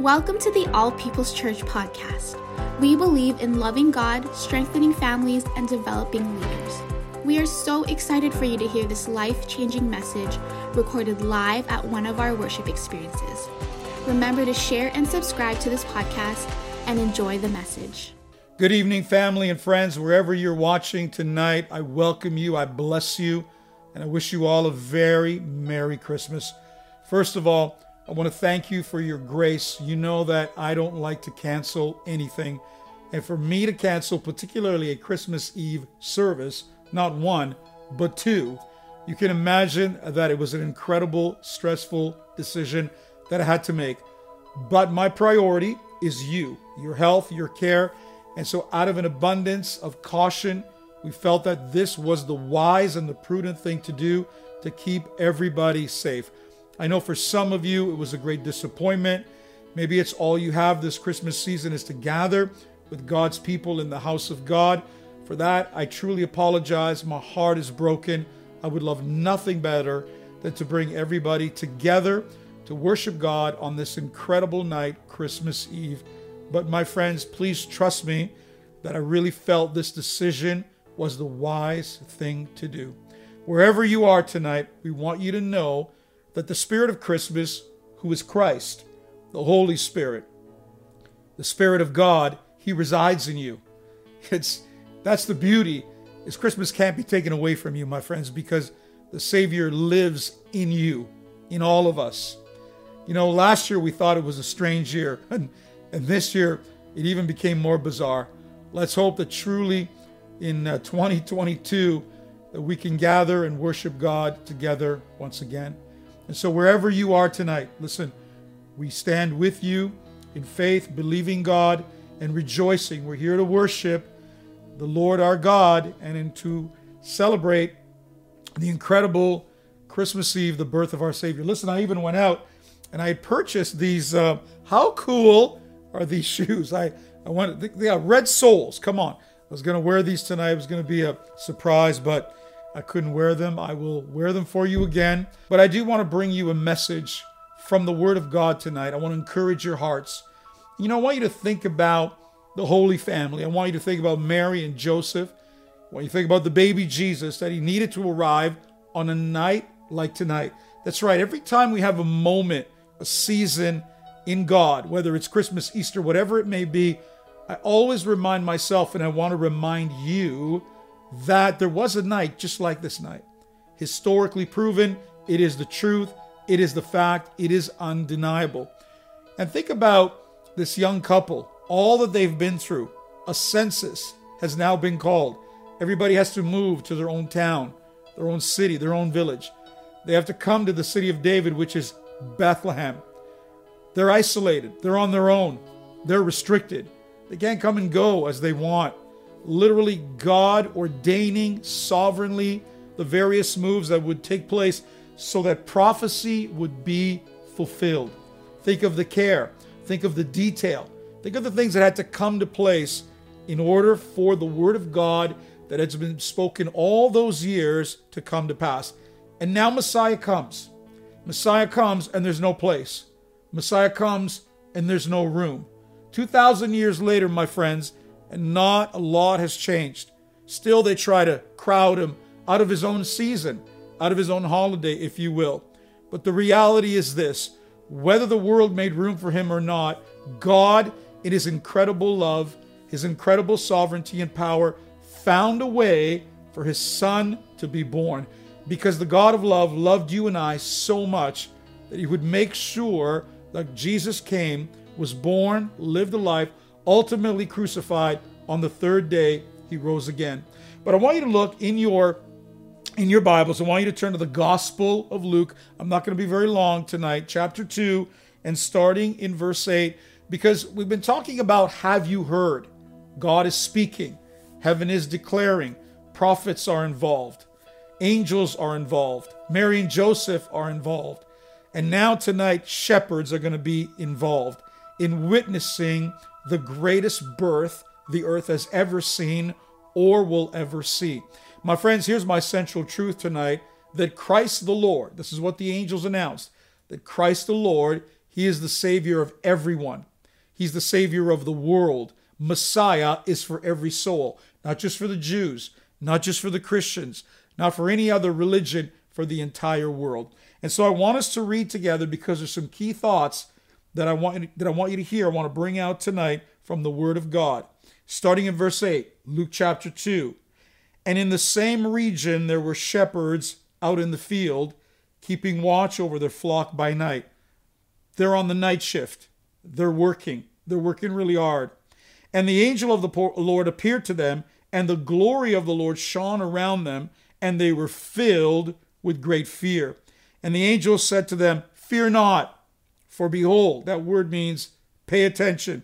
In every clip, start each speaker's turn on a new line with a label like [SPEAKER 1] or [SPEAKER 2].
[SPEAKER 1] Welcome to the All People's Church podcast. We believe in loving God, strengthening families, and developing leaders. We are so excited for you to hear this life changing message recorded live at one of our worship experiences. Remember to share and subscribe to this podcast and enjoy the message.
[SPEAKER 2] Good evening, family and friends, wherever you're watching tonight. I welcome you, I bless you, and I wish you all a very Merry Christmas. First of all, I want to thank you for your grace. You know that I don't like to cancel anything. And for me to cancel, particularly a Christmas Eve service, not one, but two, you can imagine that it was an incredible, stressful decision that I had to make. But my priority is you, your health, your care. And so, out of an abundance of caution, we felt that this was the wise and the prudent thing to do to keep everybody safe. I know for some of you it was a great disappointment. Maybe it's all you have this Christmas season is to gather with God's people in the house of God. For that, I truly apologize. My heart is broken. I would love nothing better than to bring everybody together to worship God on this incredible night, Christmas Eve. But my friends, please trust me that I really felt this decision was the wise thing to do. Wherever you are tonight, we want you to know that the Spirit of Christmas, who is Christ, the Holy Spirit, the Spirit of God, He resides in you. It's that's the beauty. Is Christmas can't be taken away from you, my friends, because the Savior lives in you, in all of us. You know, last year we thought it was a strange year, and, and this year it even became more bizarre. Let's hope that truly in uh, 2022 that we can gather and worship God together once again. And so, wherever you are tonight, listen, we stand with you in faith, believing God and rejoicing. We're here to worship the Lord our God and to celebrate the incredible Christmas Eve, the birth of our Savior. Listen, I even went out and I purchased these. Uh, how cool are these shoes? I, I wanted, they got red soles. Come on. I was going to wear these tonight. It was going to be a surprise, but I couldn't wear them. I will wear them for you again. But I do want to bring you a message from the Word of God tonight. I want to encourage your hearts. You know, I want you to think about the Holy Family. I want you to think about Mary and Joseph. I want you to think about the baby Jesus, that he needed to arrive on a night like tonight. That's right. Every time we have a moment, a season in God, whether it's Christmas, Easter, whatever it may be, I always remind myself and I want to remind you that there was a night just like this night. Historically proven, it is the truth, it is the fact, it is undeniable. And think about this young couple, all that they've been through. A census has now been called. Everybody has to move to their own town, their own city, their own village. They have to come to the city of David, which is Bethlehem. They're isolated, they're on their own, they're restricted. They can't come and go as they want literally God ordaining sovereignly the various moves that would take place so that prophecy would be fulfilled. Think of the care, think of the detail, think of the things that had to come to place in order for the word of God that has been spoken all those years to come to pass. And now Messiah comes. Messiah comes and there's no place. Messiah comes and there's no room. 2,000 years later, my friends, and not a lot has changed. Still, they try to crowd him out of his own season, out of his own holiday, if you will. But the reality is this whether the world made room for him or not, God, in his incredible love, his incredible sovereignty and power, found a way for his son to be born. Because the God of love loved you and I so much that he would make sure that Jesus came, was born, lived a life, ultimately crucified. On the third day, he rose again. But I want you to look in your in your Bibles. I want you to turn to the Gospel of Luke. I'm not going to be very long tonight, chapter 2, and starting in verse 8, because we've been talking about have you heard? God is speaking, heaven is declaring, prophets are involved, angels are involved, Mary and Joseph are involved. And now tonight, shepherds are going to be involved in witnessing the greatest birth the earth has ever seen or will ever see. My friends, here's my central truth tonight that Christ the Lord, this is what the angels announced, that Christ the Lord He is the Savior of everyone. He's the Savior of the world. Messiah is for every soul, not just for the Jews, not just for the Christians, not for any other religion, for the entire world. And so I want us to read together because there's some key thoughts that I want that I want you to hear. I want to bring out tonight from the Word of God. Starting in verse 8, Luke chapter 2. And in the same region there were shepherds out in the field, keeping watch over their flock by night. They're on the night shift. They're working. They're working really hard. And the angel of the Lord appeared to them, and the glory of the Lord shone around them, and they were filled with great fear. And the angel said to them, Fear not, for behold, that word means pay attention.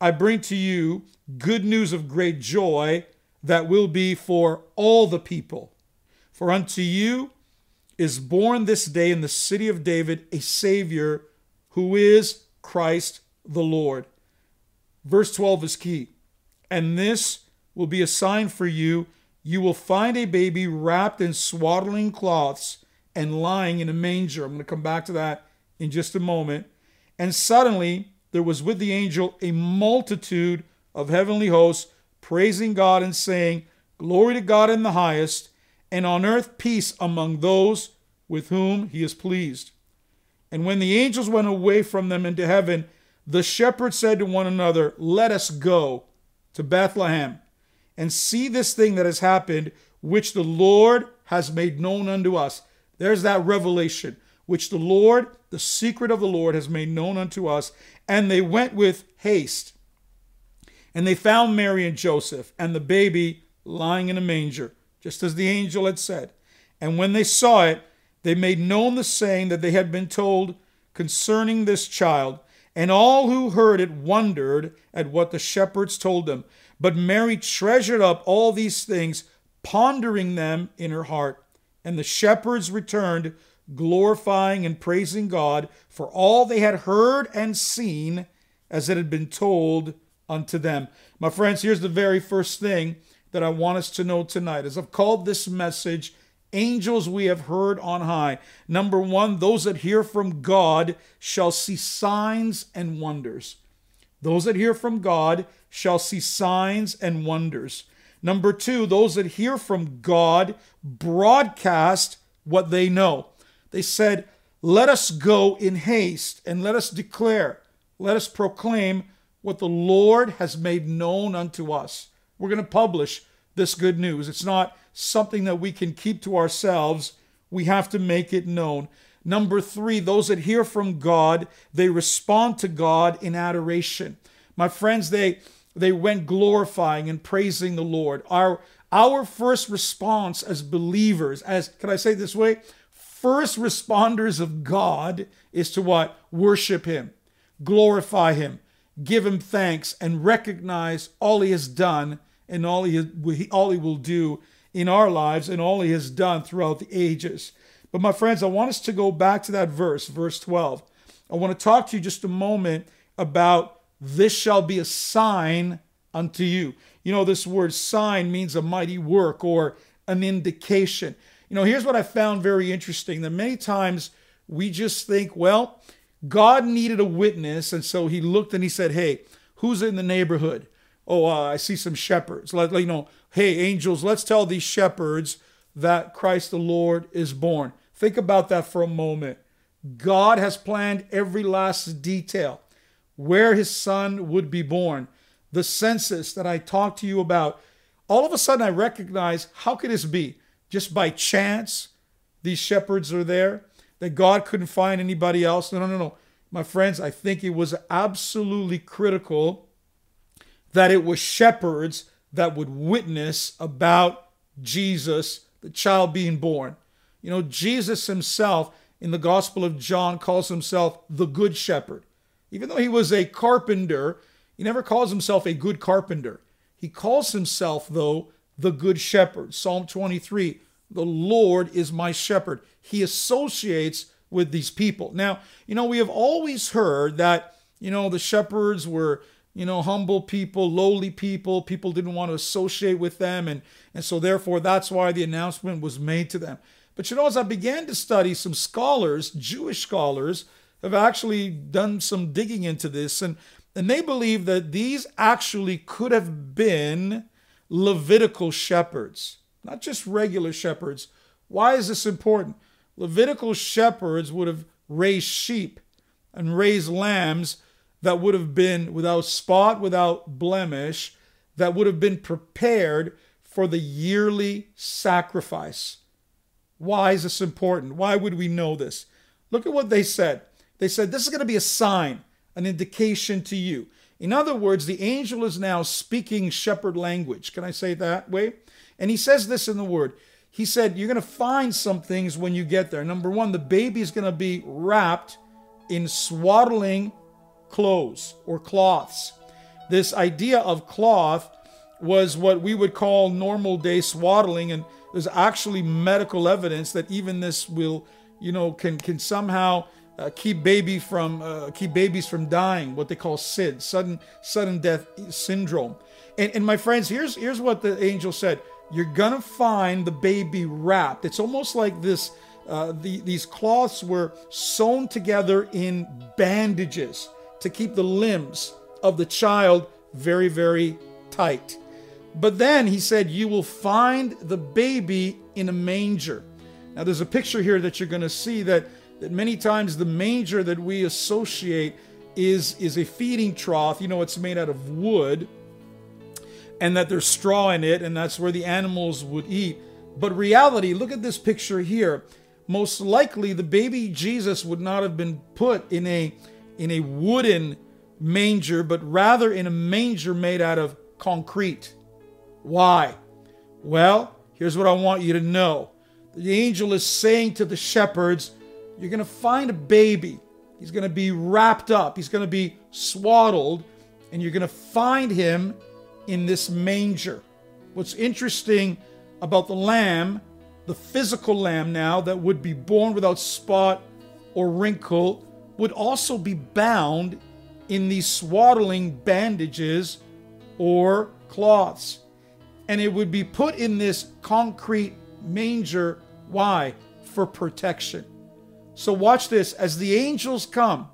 [SPEAKER 2] I bring to you good news of great joy that will be for all the people. For unto you is born this day in the city of David a Savior who is Christ the Lord. Verse 12 is key. And this will be a sign for you. You will find a baby wrapped in swaddling cloths and lying in a manger. I'm going to come back to that in just a moment. And suddenly there was with the angel a multitude of heavenly hosts praising God and saying, Glory to God in the highest, and on earth peace among those with whom he is pleased. And when the angels went away from them into heaven, the shepherds said to one another, Let us go to Bethlehem and see this thing that has happened, which the Lord has made known unto us. There's that revelation, which the Lord, the secret of the Lord, has made known unto us. And they went with haste. And they found Mary and Joseph and the baby lying in a manger, just as the angel had said. And when they saw it, they made known the saying that they had been told concerning this child. And all who heard it wondered at what the shepherds told them. But Mary treasured up all these things, pondering them in her heart. And the shepherds returned, glorifying and praising God for all they had heard and seen as it had been told unto them. My friends, here's the very first thing that I want us to know tonight. As I've called this message, angels we have heard on high. Number one, those that hear from God shall see signs and wonders. Those that hear from God shall see signs and wonders. Number two, those that hear from God broadcast what they know. They said, Let us go in haste and let us declare, let us proclaim what the Lord has made known unto us. We're going to publish this good news. It's not something that we can keep to ourselves. We have to make it known. Number three, those that hear from God, they respond to God in adoration. My friends, they they went glorifying and praising the Lord. Our our first response as believers, as can I say this way? First responders of God is to what? Worship Him, glorify Him, give Him thanks, and recognize all He has done and all He, all he will do in our lives and all he has done throughout the ages. But my friends, I want us to go back to that verse, verse 12. I want to talk to you just a moment about this shall be a sign unto you. You know, this word sign means a mighty work or an indication. You know, here's what I found very interesting that many times we just think, well, God needed a witness. And so he looked and he said, hey, who's in the neighborhood? Oh, uh, I see some shepherds. Let, you know, hey, angels, let's tell these shepherds that Christ the Lord is born. Think about that for a moment. God has planned every last detail where his son would be born. The census that I talked to you about, all of a sudden I recognize how could this be? Just by chance, these shepherds are there, that God couldn't find anybody else. No, no, no, no. My friends, I think it was absolutely critical that it was shepherds that would witness about Jesus, the child being born. You know, Jesus himself in the Gospel of John calls himself the Good Shepherd. Even though he was a carpenter, he never calls himself a good carpenter. He calls himself, though, the Good Shepherd. Psalm 23 The Lord is my shepherd. He associates with these people. Now, you know, we have always heard that, you know, the shepherds were you know, humble people, lowly people. People didn't want to associate with them. And, and so, therefore, that's why the announcement was made to them. But you know, as I began to study some scholars, Jewish scholars, have actually done some digging into this, and, and they believe that these actually could have been Levitical shepherds, not just regular shepherds. Why is this important? Levitical shepherds would have raised sheep and raised lambs that would have been without spot, without blemish, that would have been prepared for the yearly sacrifice. Why is this important? Why would we know this? Look at what they said. They said, This is going to be a sign, an indication to you. In other words, the angel is now speaking shepherd language. Can I say that way? And he says this in the word. He said, You're going to find some things when you get there. Number one, the baby is going to be wrapped in swaddling clothes or cloths. This idea of cloth was what we would call normal day swaddling, and there's actually medical evidence that even this will, you know, can can somehow uh, keep baby from uh, keep babies from dying, what they call SID, sudden sudden death syndrome. And, and my friends, here's here's what the angel said: You're gonna find the baby wrapped. It's almost like this. Uh, the, these cloths were sewn together in bandages to keep the limbs of the child very, very tight. But then he said, You will find the baby in a manger. Now, there's a picture here that you're going to see that that many times the manger that we associate is is a feeding trough. You know it's made out of wood and that there's straw in it and that's where the animals would eat. But reality look at this picture here. Most likely the baby jesus would not have been put in a in a wooden manger but rather in a manger made out of concrete. Why? Well here's what i want you to know. The angel is saying to the shepherds you're going to find a baby. He's going to be wrapped up, he's going to be swaddled, and you're going to find him in this manger. What's interesting about the lamb, the physical lamb now that would be born without spot or wrinkle, would also be bound in these swaddling bandages or cloths. And it would be put in this concrete manger. Why? For protection. So watch this as the angels come.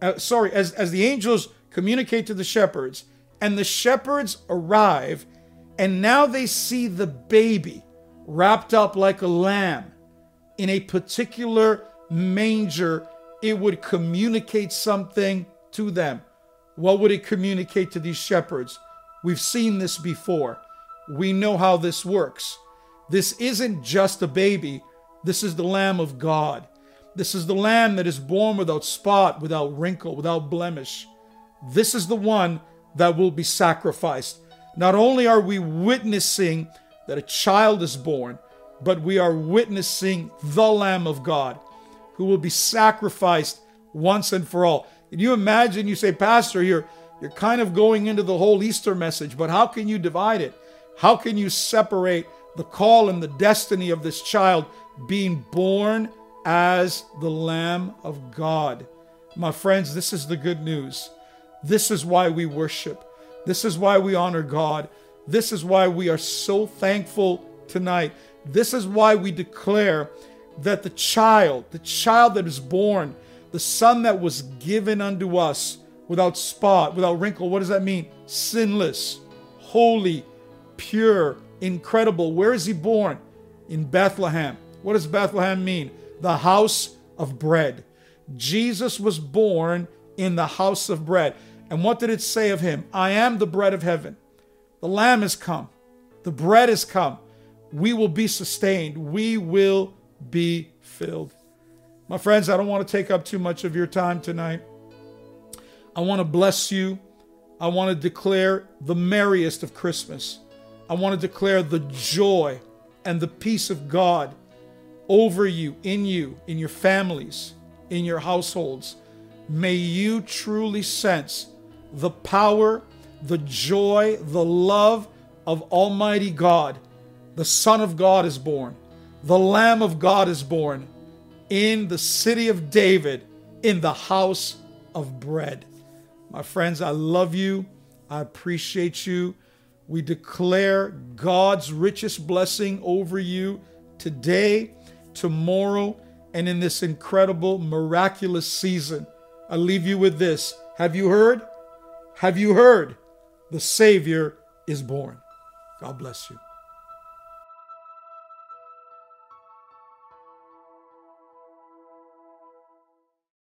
[SPEAKER 2] Uh, sorry, as, as the angels communicate to the shepherds, and the shepherds arrive, and now they see the baby wrapped up like a lamb in a particular manger, it would communicate something to them. What would it communicate to these shepherds? We've seen this before. We know how this works. This isn't just a baby, this is the Lamb of God. This is the lamb that is born without spot, without wrinkle, without blemish. This is the one that will be sacrificed. Not only are we witnessing that a child is born, but we are witnessing the Lamb of God who will be sacrificed once and for all. Can you imagine? You say, Pastor, you're, you're kind of going into the whole Easter message, but how can you divide it? How can you separate the call and the destiny of this child being born as the Lamb of God. My friends, this is the good news. This is why we worship. This is why we honor God. This is why we are so thankful tonight. This is why we declare that the child, the child that is born, the son that was given unto us without spot, without wrinkle, what does that mean? Sinless, holy, pure, incredible. Where is he born? In Bethlehem. What does Bethlehem mean? The house of bread. Jesus was born in the house of bread. And what did it say of him? I am the bread of heaven. The lamb has come. The bread has come. We will be sustained. We will be filled. My friends, I don't want to take up too much of your time tonight. I want to bless you. I want to declare the merriest of Christmas. I want to declare the joy and the peace of God over you, in you, in your families, in your households. May you truly sense the power, the joy, the love of Almighty God. The Son of God is born, the Lamb of God is born in the city of David, in the house of bread. My friends, I love you. I appreciate you. We declare God's richest blessing over you today tomorrow and in this incredible, miraculous season, I leave you with this. Have you heard? Have you heard? The Savior is born. God bless you.